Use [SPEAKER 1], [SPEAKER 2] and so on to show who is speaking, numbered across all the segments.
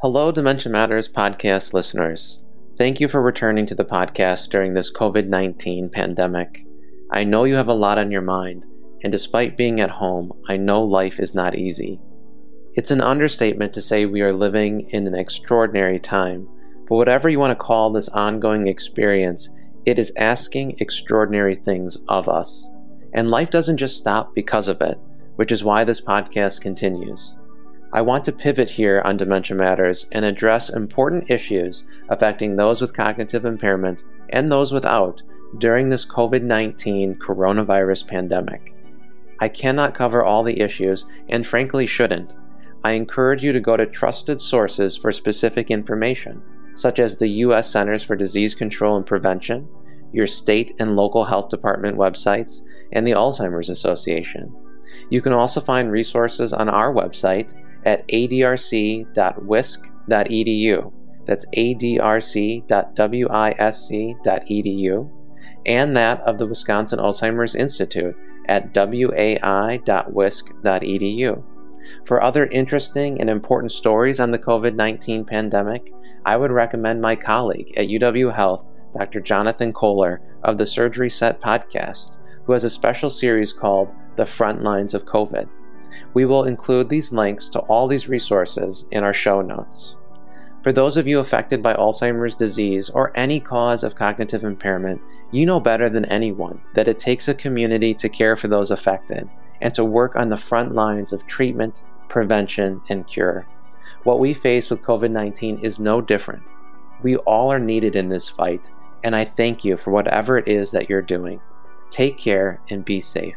[SPEAKER 1] Hello, Dementia Matters podcast listeners. Thank you for returning to the podcast during this COVID 19 pandemic. I know you have a lot on your mind, and despite being at home, I know life is not easy. It's an understatement to say we are living in an extraordinary time, but whatever you want to call this ongoing experience, it is asking extraordinary things of us. And life doesn't just stop because of it, which is why this podcast continues. I want to pivot here on Dementia Matters and address important issues affecting those with cognitive impairment and those without during this COVID 19 coronavirus pandemic. I cannot cover all the issues and frankly shouldn't. I encourage you to go to trusted sources for specific information, such as the U.S. Centers for Disease Control and Prevention, your state and local health department websites, and the Alzheimer's Association. You can also find resources on our website at adrc.wisc.edu. That's adrc.wisc.edu, and that of the Wisconsin Alzheimer's Institute at wai.wisc.edu. For other interesting and important stories on the COVID 19 pandemic, I would recommend my colleague at UW Health, Dr. Jonathan Kohler of the Surgery Set podcast, who has a special series called The Front Lines of COVID. We will include these links to all these resources in our show notes. For those of you affected by Alzheimer's disease or any cause of cognitive impairment, you know better than anyone that it takes a community to care for those affected and to work on the front lines of treatment, prevention, and cure. What we face with COVID 19 is no different. We all are needed in this fight, and I thank you for whatever it is that you're doing. Take care and be safe.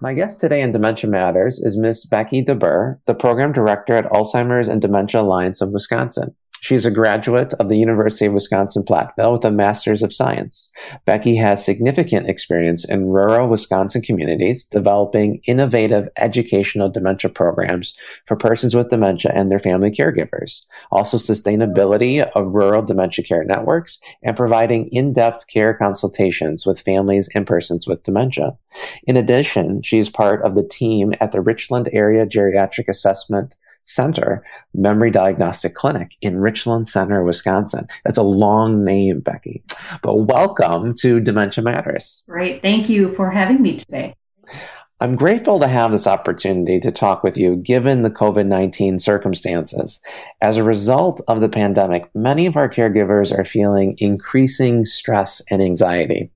[SPEAKER 1] My guest today in Dementia Matters is Ms. Becky DeBoer, the Program Director at Alzheimer's and Dementia Alliance of Wisconsin. She's a graduate of the University of Wisconsin Platteville with a Master's of Science. Becky has significant experience in rural Wisconsin communities developing innovative educational dementia programs for persons with dementia and their family caregivers, also sustainability of rural dementia care networks, and providing in-depth care consultations with families and persons with dementia. In addition, she is part of the team at the Richland Area Geriatric Assessment Center Memory Diagnostic Clinic in Richland Center, Wisconsin. That's a long name, Becky. But welcome to Dementia Matters.
[SPEAKER 2] Great. Thank you for having me today.
[SPEAKER 1] I'm grateful to have this opportunity to talk with you given the COVID 19 circumstances. As a result of the pandemic, many of our caregivers are feeling increasing stress and anxiety.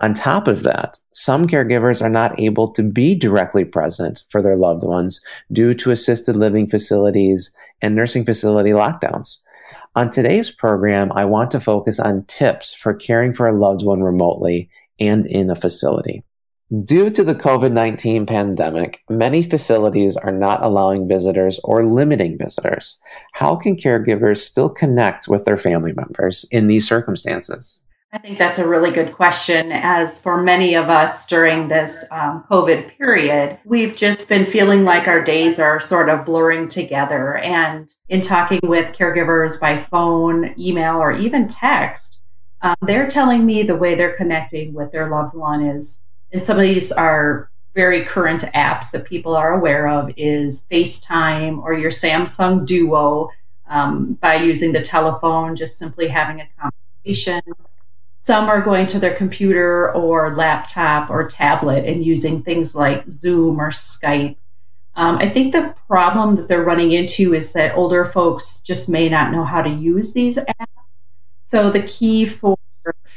[SPEAKER 1] On top of that, some caregivers are not able to be directly present for their loved ones due to assisted living facilities and nursing facility lockdowns. On today's program, I want to focus on tips for caring for a loved one remotely and in a facility. Due to the COVID 19 pandemic, many facilities are not allowing visitors or limiting visitors. How can caregivers still connect with their family members in these circumstances?
[SPEAKER 2] I think that's a really good question. As for many of us during this um, COVID period, we've just been feeling like our days are sort of blurring together. And in talking with caregivers by phone, email, or even text, um, they're telling me the way they're connecting with their loved one is and some of these are very current apps that people are aware of is FaceTime or your Samsung Duo um, by using the telephone, just simply having a conversation. Some are going to their computer or laptop or tablet and using things like Zoom or Skype. Um, I think the problem that they're running into is that older folks just may not know how to use these apps. So the key for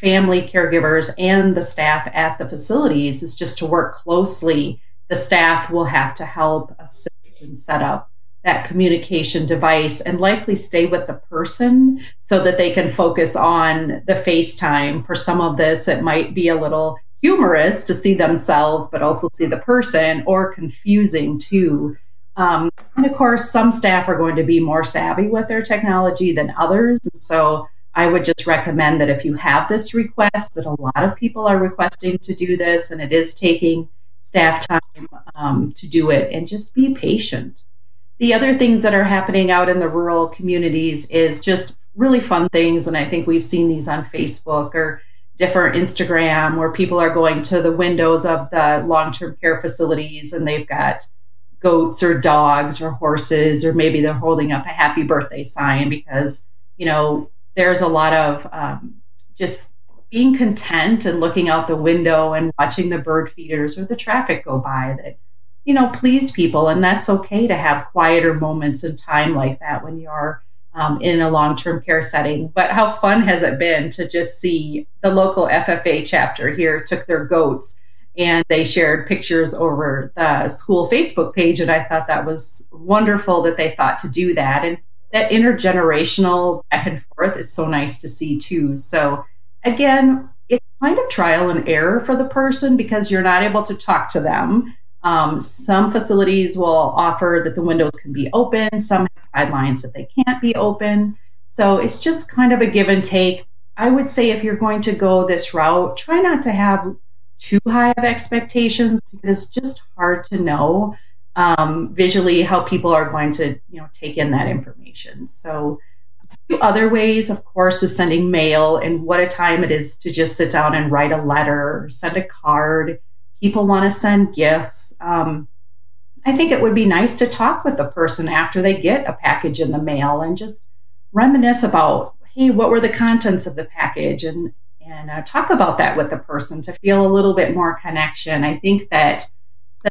[SPEAKER 2] family caregivers and the staff at the facilities is just to work closely. The staff will have to help assist and set up that communication device and likely stay with the person so that they can focus on the FaceTime. For some of this, it might be a little humorous to see themselves, but also see the person, or confusing too. Um, and of course, some staff are going to be more savvy with their technology than others. And so I would just recommend that if you have this request, that a lot of people are requesting to do this, and it is taking staff time um, to do it, and just be patient. The other things that are happening out in the rural communities is just really fun things, and I think we've seen these on Facebook or different Instagram where people are going to the windows of the long term care facilities and they've got goats or dogs or horses, or maybe they're holding up a happy birthday sign because, you know, there's a lot of um, just being content and looking out the window and watching the bird feeders or the traffic go by that, you know, please people. And that's okay to have quieter moments in time like that when you're um, in a long term care setting. But how fun has it been to just see the local FFA chapter here took their goats and they shared pictures over the school Facebook page. And I thought that was wonderful that they thought to do that. And that intergenerational back and forth is so nice to see too. So, again, it's kind of trial and error for the person because you're not able to talk to them. Um, some facilities will offer that the windows can be open, some guidelines that they can't be open. So it's just kind of a give and take. I would say if you're going to go this route, try not to have too high of expectations because it's just hard to know um, visually how people are going to you know take in that information. So other ways, of course, is sending mail and what a time it is to just sit down and write a letter send a card. People want to send gifts. Um, I think it would be nice to talk with the person after they get a package in the mail and just reminisce about, hey, what were the contents of the package and and uh, talk about that with the person to feel a little bit more connection. I think that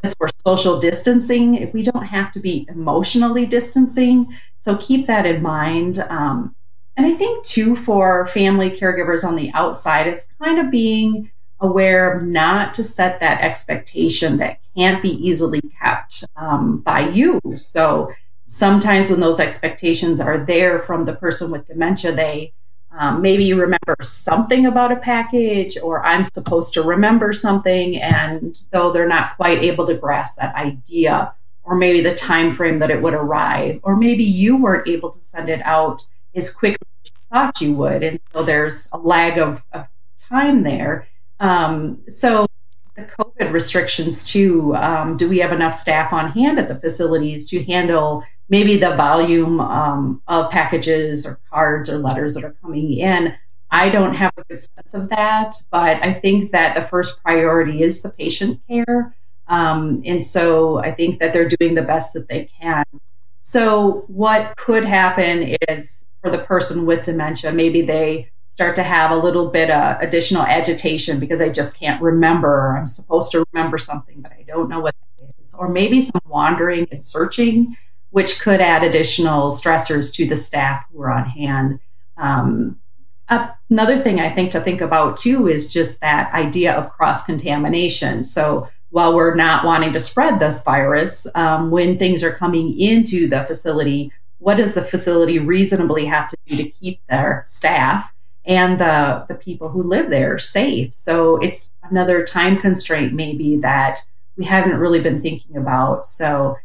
[SPEAKER 2] since we're social distancing, we don't have to be emotionally distancing. So keep that in mind. Um, and I think, too, for family caregivers on the outside, it's kind of being aware not to set that expectation that can't be easily kept um, by you. So sometimes when those expectations are there from the person with dementia, they um, maybe you remember something about a package, or I'm supposed to remember something, and though they're not quite able to grasp that idea, or maybe the time frame that it would arrive, or maybe you weren't able to send it out as quickly as you thought you would, and so there's a lag of, of time there. Um, so the COVID restrictions too. Um, do we have enough staff on hand at the facilities to handle maybe the volume um, of packages or cards or letters that are coming in. I don't have a good sense of that, but I think that the first priority is the patient care. Um, and so I think that they're doing the best that they can. So, what could happen is for the person with dementia, maybe they start to have a little bit of additional agitation because I just can't remember. I'm supposed to remember something, but I don't know what that is. Or maybe some wandering and searching which could add additional stressors to the staff who are on hand. Um, another thing I think to think about too is just that idea of cross contamination. So while we're not wanting to spread this virus, um, when things are coming into the facility, what does the facility reasonably have to do to keep their staff and the, the people who live there safe? So it's another time constraint, maybe that we haven't really been thinking about. So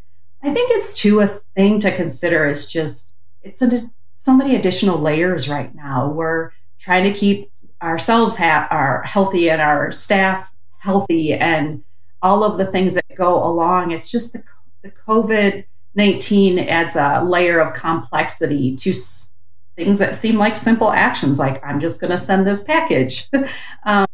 [SPEAKER 2] I think it's too a thing to consider is just it's a, so many additional layers right now. We're trying to keep ourselves ha- are healthy and our staff healthy and all of the things that go along. It's just the, the COVID 19 adds a layer of complexity to s- things that seem like simple actions, like I'm just going to send this package. um,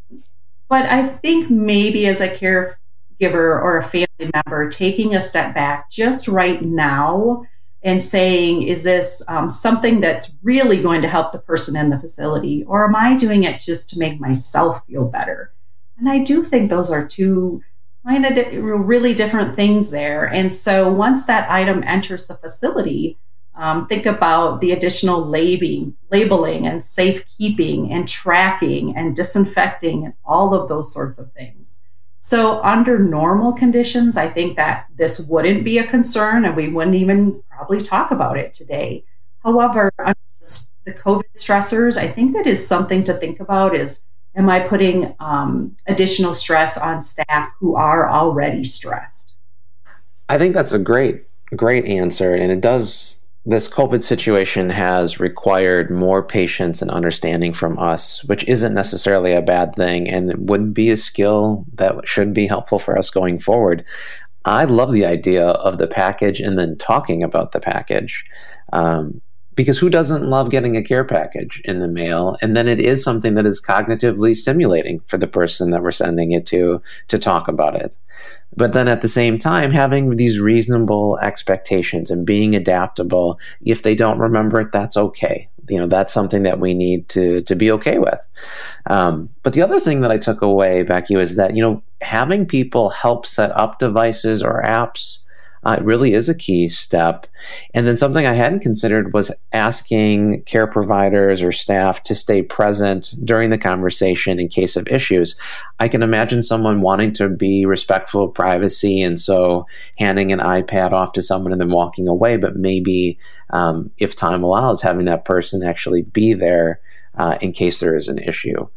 [SPEAKER 2] but I think maybe as a care giver or a family member taking a step back just right now and saying, is this um, something that's really going to help the person in the facility? Or am I doing it just to make myself feel better? And I do think those are two kind of di- really different things there. And so once that item enters the facility, um, think about the additional labeling, labeling and safekeeping and tracking and disinfecting and all of those sorts of things. So, under normal conditions, I think that this wouldn't be a concern and we wouldn't even probably talk about it today. However, the COVID stressors, I think that is something to think about is am I putting um, additional stress on staff who are already stressed?
[SPEAKER 1] I think that's a great, great answer. And it does this COVID situation has required more patience and understanding from us, which isn't necessarily a bad thing and would be a skill that should be helpful for us going forward. I love the idea of the package and then talking about the package. Um, because who doesn't love getting a care package in the mail? And then it is something that is cognitively stimulating for the person that we're sending it to to talk about it. But then at the same time having these reasonable expectations and being adaptable if they don't remember it that's okay. You know that's something that we need to to be okay with. Um, but the other thing that i took away becky was that you know having people help set up devices or apps uh, it really is a key step. And then something I hadn't considered was asking care providers or staff to stay present during the conversation in case of issues. I can imagine someone wanting to be respectful of privacy and so handing an iPad off to someone and then walking away, but maybe um, if time allows, having that person actually be there uh, in case there is an issue.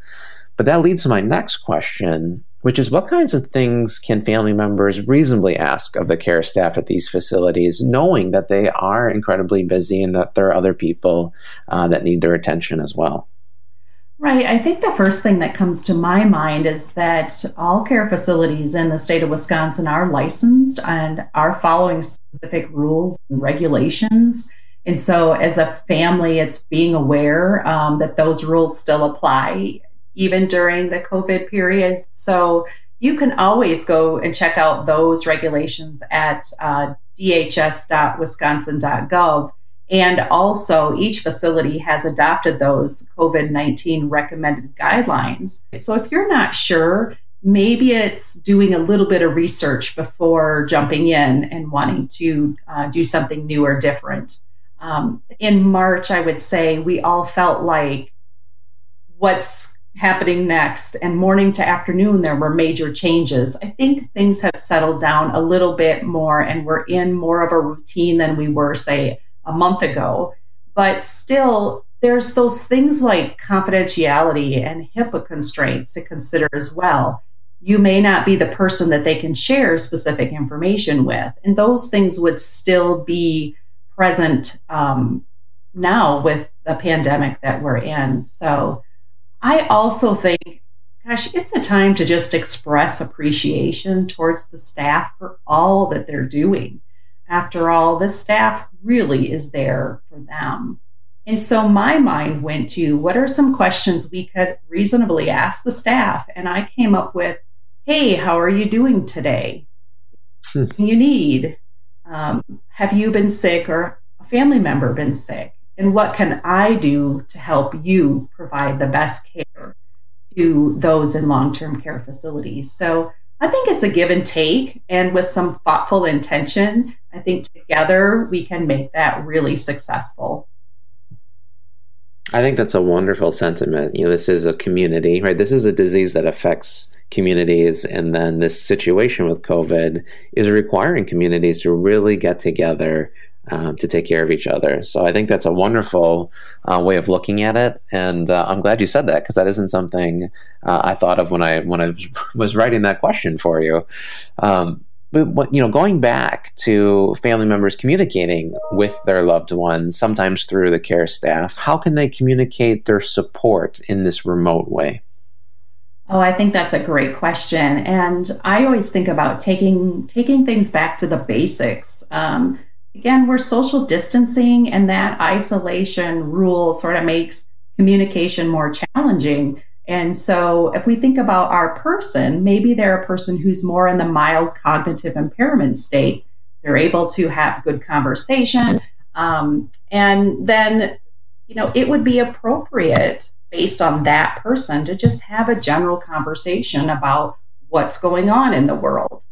[SPEAKER 1] But that leads to my next question, which is what kinds of things can family members reasonably ask of the care staff at these facilities, knowing that they are incredibly busy and that there are other people uh, that need their attention as well?
[SPEAKER 2] Right. I think the first thing that comes to my mind is that all care facilities in the state of Wisconsin are licensed and are following specific rules and regulations. And so, as a family, it's being aware um, that those rules still apply even during the COVID period. So you can always go and check out those regulations at uh, dhs.wisconsin.gov. And also, each facility has adopted those COVID 19 recommended guidelines. So, if you're not sure, maybe it's doing a little bit of research before jumping in and wanting to uh, do something new or different. Um, in March, I would say we all felt like what's happening next and morning to afternoon there were major changes i think things have settled down a little bit more and we're in more of a routine than we were say a month ago but still there's those things like confidentiality and HIPAA constraints to consider as well. You may not be the person that they can share specific information with, and those things would still be present um, now with the pandemic that we're in. So I also think, gosh, it's a time to just express appreciation towards the staff for all that they're doing. After all, the staff really is there for them. And so my mind went to what are some questions we could reasonably ask the staff? And I came up with, hey, how are you doing today? Hmm. you need? Um, have you been sick or a family member been sick? And what can I do to help you provide the best care to those in long term care facilities? So I think it's a give and take, and with some thoughtful intention, I think together we can make that really successful.
[SPEAKER 1] I think that's a wonderful sentiment. You know, this is a community, right? This is a disease that affects communities, and then this situation with COVID is requiring communities to really get together um, to take care of each other. So I think that's a wonderful uh, way of looking at it, and uh, I'm glad you said that because that isn't something uh, I thought of when I when I was writing that question for you. Um, but you know, going back to family members communicating with their loved ones, sometimes through the care staff, how can they communicate their support in this remote way?
[SPEAKER 2] Oh, I think that's a great question, and I always think about taking taking things back to the basics. Um, again, we're social distancing, and that isolation rule sort of makes communication more challenging. And so, if we think about our person, maybe they're a person who's more in the mild cognitive impairment state. They're able to have good conversation. Um, and then, you know, it would be appropriate based on that person to just have a general conversation about what's going on in the world.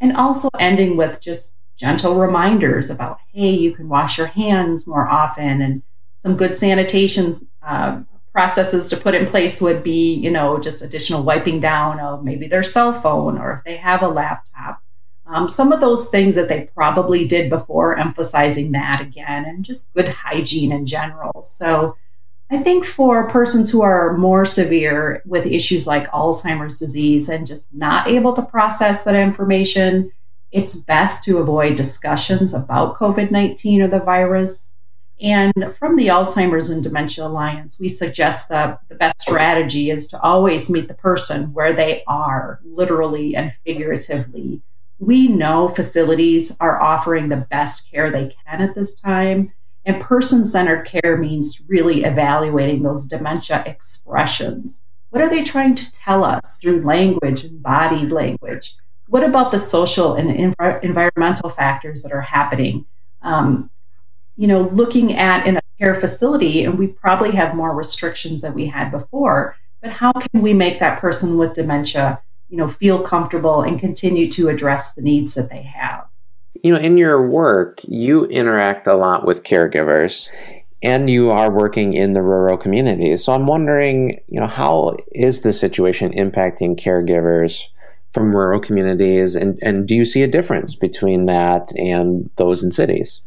[SPEAKER 2] And also ending with just gentle reminders about, hey, you can wash your hands more often, and some good sanitation uh, processes to put in place would be, you know, just additional wiping down of maybe their cell phone or if they have a laptop. Um, some of those things that they probably did before, emphasizing that again, and just good hygiene in general. So, I think for persons who are more severe with issues like Alzheimer's disease and just not able to process that information, it's best to avoid discussions about COVID 19 or the virus. And from the Alzheimer's and Dementia Alliance, we suggest that the best strategy is to always meet the person where they are, literally and figuratively. We know facilities are offering the best care they can at this time. And person centered care means really evaluating those dementia expressions. What are they trying to tell us through language and bodied language? What about the social and env- environmental factors that are happening? Um, you know, looking at in a care facility, and we probably have more restrictions than we had before, but how can we make that person with dementia, you know, feel comfortable and continue to address the needs that they have?
[SPEAKER 1] You know, in your work, you interact a lot with caregivers and you are working in the rural communities. So I'm wondering, you know, how is the situation impacting caregivers from rural communities and, and do you see a difference between that and those in cities?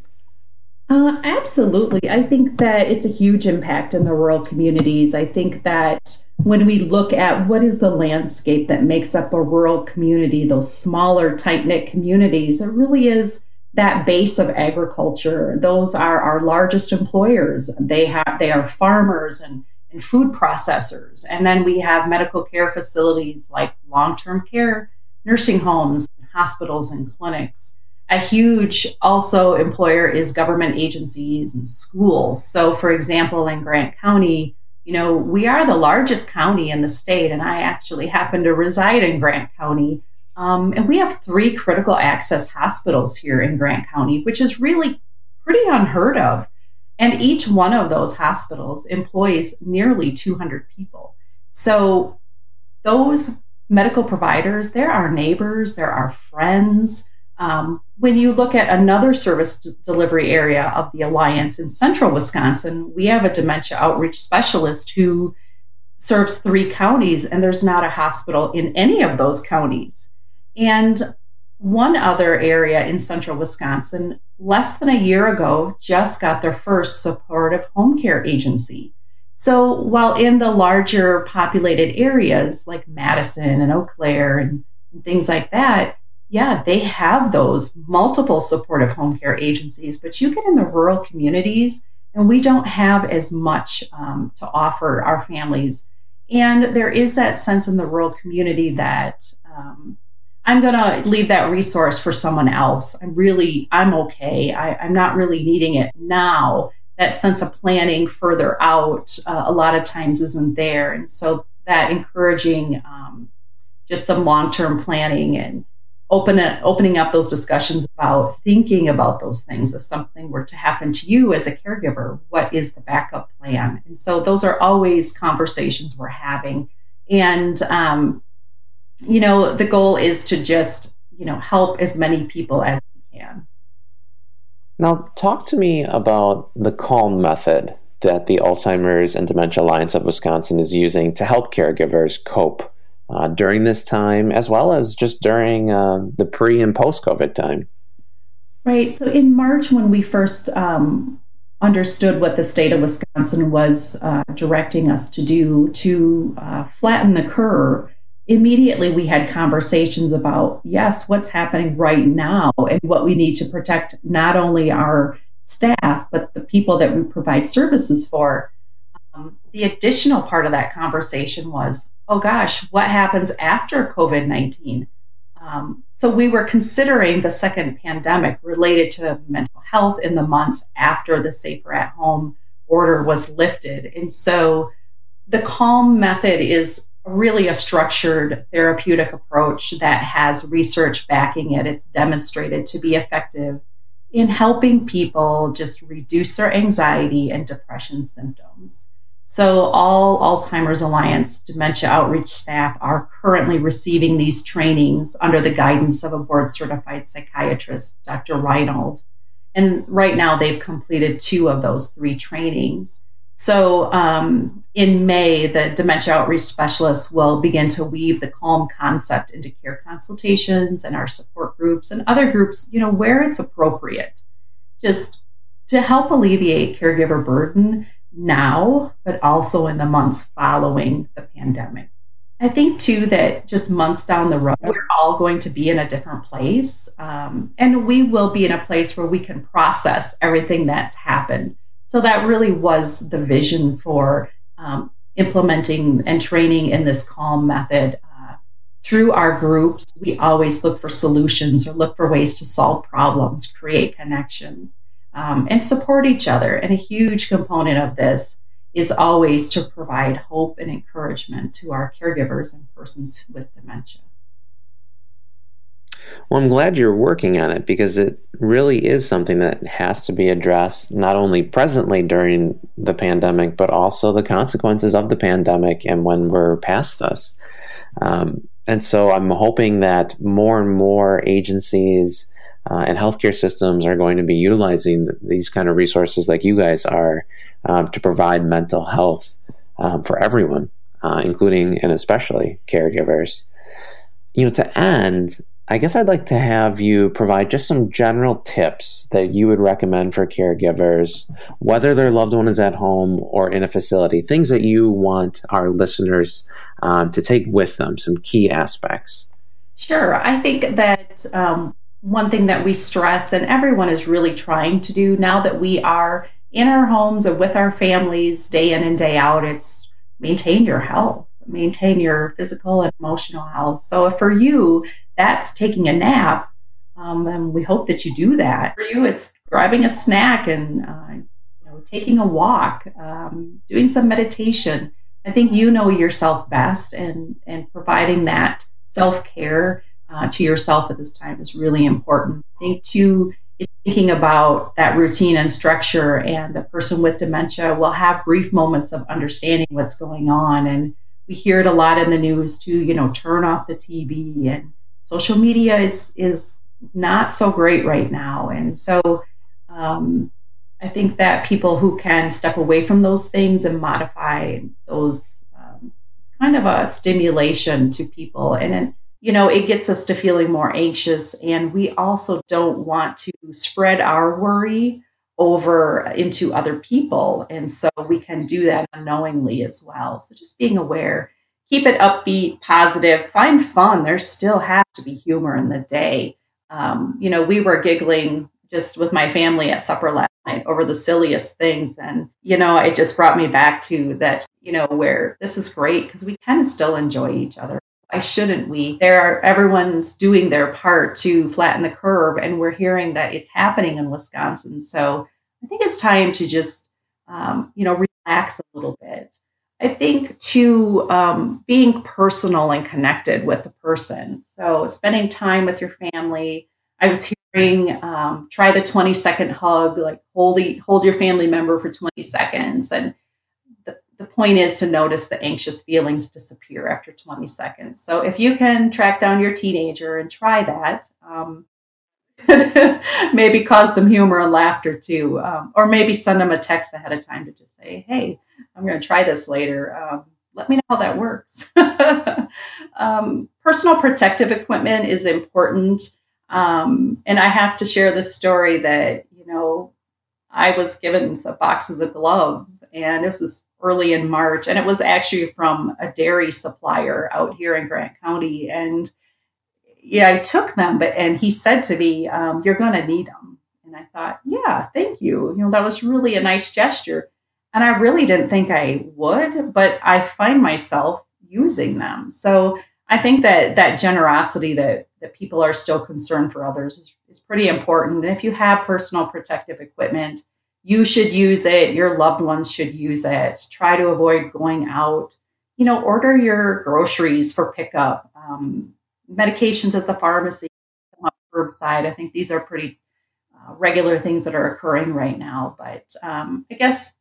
[SPEAKER 2] Uh, absolutely. I think that it's a huge impact in the rural communities. I think that when we look at what is the landscape that makes up a rural community, those smaller, tight knit communities, it really is that base of agriculture. Those are our largest employers. They have they are farmers and, food processors. And then we have medical care facilities like long-term care, nursing homes, hospitals, and clinics. A huge also employer is government agencies and schools. So for example, in Grant County, you know, we are the largest county in the state, and I actually happen to reside in Grant County. Um, and we have three critical access hospitals here in Grant County, which is really pretty unheard of. And each one of those hospitals employs nearly 200 people. So those medical providers, they're our neighbors, they're our friends. Um, when you look at another service d- delivery area of the Alliance in central Wisconsin, we have a dementia outreach specialist who serves three counties, and there's not a hospital in any of those counties. And one other area in central Wisconsin, less than a year ago, just got their first supportive home care agency. So while in the larger populated areas like Madison and Eau Claire and, and things like that, yeah, they have those multiple supportive home care agencies, but you get in the rural communities and we don't have as much um, to offer our families. And there is that sense in the rural community that um, I'm going to leave that resource for someone else. I'm really, I'm okay. I, am not really needing it now. That sense of planning further out uh, a lot of times isn't there. And so that encouraging um, just some long term planning and open it, opening up those discussions about thinking about those things if something were to happen to you as a caregiver what is the backup plan and so those are always conversations we're having and um, you know the goal is to just you know help as many people as we can
[SPEAKER 1] now talk to me about the calm method that the alzheimer's and dementia alliance of wisconsin is using to help caregivers cope uh, during this time, as well as just during uh, the pre and post COVID time.
[SPEAKER 2] Right. So in March, when we first um, understood what the state of Wisconsin was uh, directing us to do to uh, flatten the curve, immediately we had conversations about yes, what's happening right now and what we need to protect not only our staff, but the people that we provide services for. Um, the additional part of that conversation was oh gosh, what happens after COVID 19? Um, so we were considering the second pandemic related to mental health in the months after the safer at home order was lifted. And so the calm method is really a structured therapeutic approach that has research backing it. It's demonstrated to be effective in helping people just reduce their anxiety and depression symptoms. So, all Alzheimer's Alliance dementia outreach staff are currently receiving these trainings under the guidance of a board certified psychiatrist, Dr. Reinhold. And right now, they've completed two of those three trainings. So, um, in May, the dementia outreach specialists will begin to weave the calm concept into care consultations and our support groups and other groups, you know, where it's appropriate, just to help alleviate caregiver burden now, but also in the months following the pandemic. I think too that just months down the road, we're all going to be in a different place. Um, and we will be in a place where we can process everything that's happened. So that really was the vision for um, implementing and training in this calm method. Uh, through our groups, we always look for solutions or look for ways to solve problems, create connections um, and support each other. And a huge component of this is always to provide hope and encouragement to our caregivers and persons with dementia.
[SPEAKER 1] Well, I'm glad you're working on it because it really is something that has to be addressed not only presently during the pandemic, but also the consequences of the pandemic and when we're past this. Um, and so I'm hoping that more and more agencies uh, and healthcare systems are going to be utilizing these kind of resources like you guys are um, to provide mental health um, for everyone, uh, including and especially caregivers. You know, to end, I guess I'd like to have you provide just some general tips that you would recommend for caregivers, whether their loved one is at home or in a facility, things that you want our listeners um, to take with them, some key aspects.
[SPEAKER 2] Sure. I think that um, one thing that we stress, and everyone is really trying to do now that we are in our homes and with our families day in and day out, it's maintain your health maintain your physical and emotional health. So for you, that's taking a nap. Um, and we hope that you do that. For you, it's grabbing a snack and uh, you know, taking a walk, um, doing some meditation. I think you know yourself best, and and providing that self care uh, to yourself at this time is really important. I think too, thinking about that routine and structure, and the person with dementia will have brief moments of understanding what's going on and we hear it a lot in the news too you know turn off the tv and social media is is not so great right now and so um, i think that people who can step away from those things and modify those um, kind of a stimulation to people and then you know it gets us to feeling more anxious and we also don't want to spread our worry over into other people. And so we can do that unknowingly as well. So just being aware, keep it upbeat, positive, find fun. There still has to be humor in the day. Um, you know, we were giggling just with my family at supper last night over the silliest things. And, you know, it just brought me back to that, you know, where this is great because we can still enjoy each other. Why shouldn't we? There are everyone's doing their part to flatten the curve, and we're hearing that it's happening in Wisconsin. So I think it's time to just, um, you know, relax a little bit. I think to um, being personal and connected with the person. So spending time with your family. I was hearing um, try the 20 second hug, like hold, hold your family member for 20 seconds. And the point is to notice the anxious feelings disappear after 20 seconds. So if you can track down your teenager and try that, um, maybe cause some humor and laughter too, um, or maybe send them a text ahead of time to just say, "Hey, I'm going to try this later. Um, let me know how that works." um, personal protective equipment is important, um, and I have to share this story that you know I was given some boxes of gloves, and this was early in March, and it was actually from a dairy supplier out here in Grant County. And yeah, I took them, but and he said to me, um, "You're going to need them." And I thought, "Yeah, thank you. You know, that was really a nice gesture." And I really didn't think I would, but I find myself using them. So I think that that generosity that that people are still concerned for others is, is pretty important. And if you have personal protective equipment, you should use it. Your loved ones should use it. Try to avoid going out. You know order your groceries for pickup um, medications at the pharmacy curbside. I think these are pretty uh, regular things that are occurring right now. But um, i guess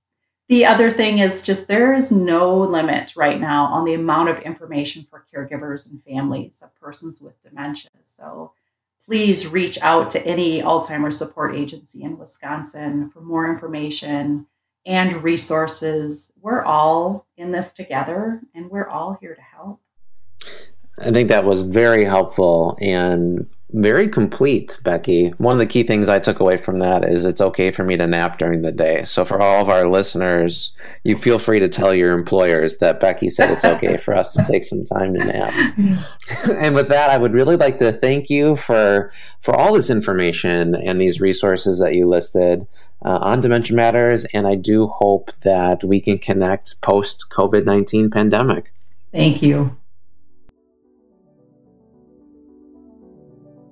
[SPEAKER 2] the other thing is just there is no limit right now on the amount of information for caregivers and families of persons with dementia so please reach out to any Alzheimer's support agency in Wisconsin for more information and resources. We're all in this together and we're all here to help.
[SPEAKER 1] I think that was very helpful and very complete, Becky. One of the key things I took away from that is it's okay for me to nap during the day. So, for all of our listeners, you feel free to tell your employers that Becky said it's okay for us to take some time to nap. and with that, I would really like to thank you for for all this information and these resources that you listed. Uh, on Dementia Matters, and I do hope that we can connect post COVID 19 pandemic.
[SPEAKER 2] Thank you.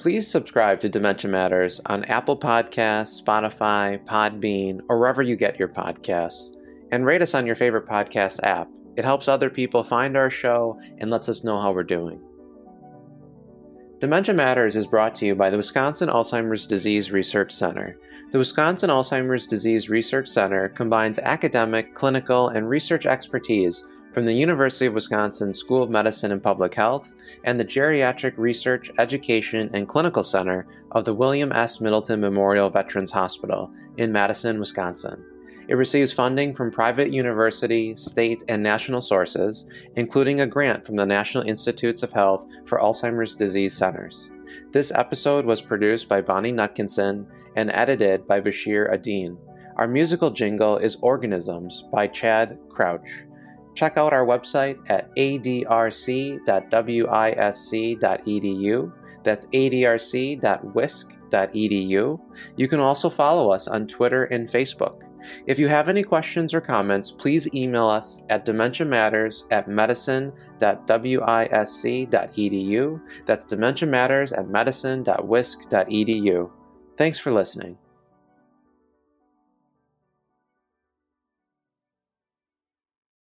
[SPEAKER 1] Please subscribe to Dementia Matters on Apple Podcasts, Spotify, Podbean, or wherever you get your podcasts, and rate us on your favorite podcast app. It helps other people find our show and lets us know how we're doing. Dementia Matters is brought to you by the Wisconsin Alzheimer's Disease Research Center. The Wisconsin Alzheimer's Disease Research Center combines academic, clinical, and research expertise from the University of Wisconsin School of Medicine and Public Health and the Geriatric Research, Education, and Clinical Center of the William S. Middleton Memorial Veterans Hospital in Madison, Wisconsin. It receives funding from private university, state, and national sources, including a grant from the National Institutes of Health for Alzheimer's Disease Centers. This episode was produced by Bonnie Nutkinson and edited by Bashir Adine. Our musical jingle is Organisms by Chad Crouch. Check out our website at adrc.wisc.edu. That's adrc.wisc.edu. You can also follow us on Twitter and Facebook. If you have any questions or comments, please email us at dementiamatters at medicine.wisc.edu. That's dementia matters at medicine.wisc.edu. Thanks for listening.